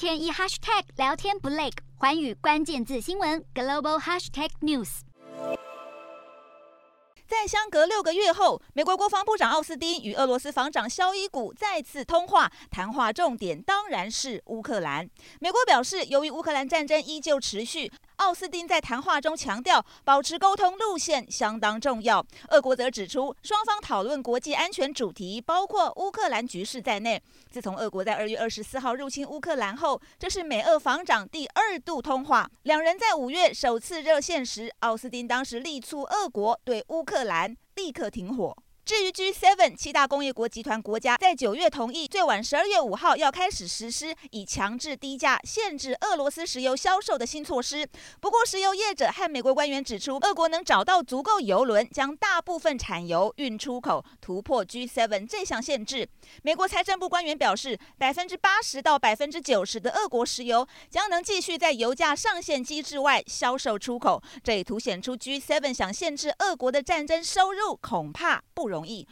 天一 hashtag 聊天不累，环宇关键字新闻 global hashtag news。在相隔六个月后，美国国防部长奥斯汀与俄罗斯防长肖伊古再次通话，谈话重点当然是乌克兰。美国表示，由于乌克兰战争依旧持续。奥斯汀在谈话中强调，保持沟通路线相当重要。俄国则指出，双方讨论国际安全主题，包括乌克兰局势在内。自从俄国在二月二十四号入侵乌克兰后，这是美俄防长第二度通话。两人在五月首次热线时，奥斯汀当时力促俄国对乌克兰立刻停火。至于 G7 七大工业国集团国家在九月同意，最晚十二月五号要开始实施以强制低价限制俄罗斯石油销售的新措施。不过，石油业者和美国官员指出，俄国能找到足够油轮，将大部分产油运出口，突破 G7 这项限制。美国财政部官员表示，百分之八十到百分之九十的俄国石油将能继续在油价上限机制外销售出口。这也凸显出 G7 想限制俄国的战争收入恐怕不容同意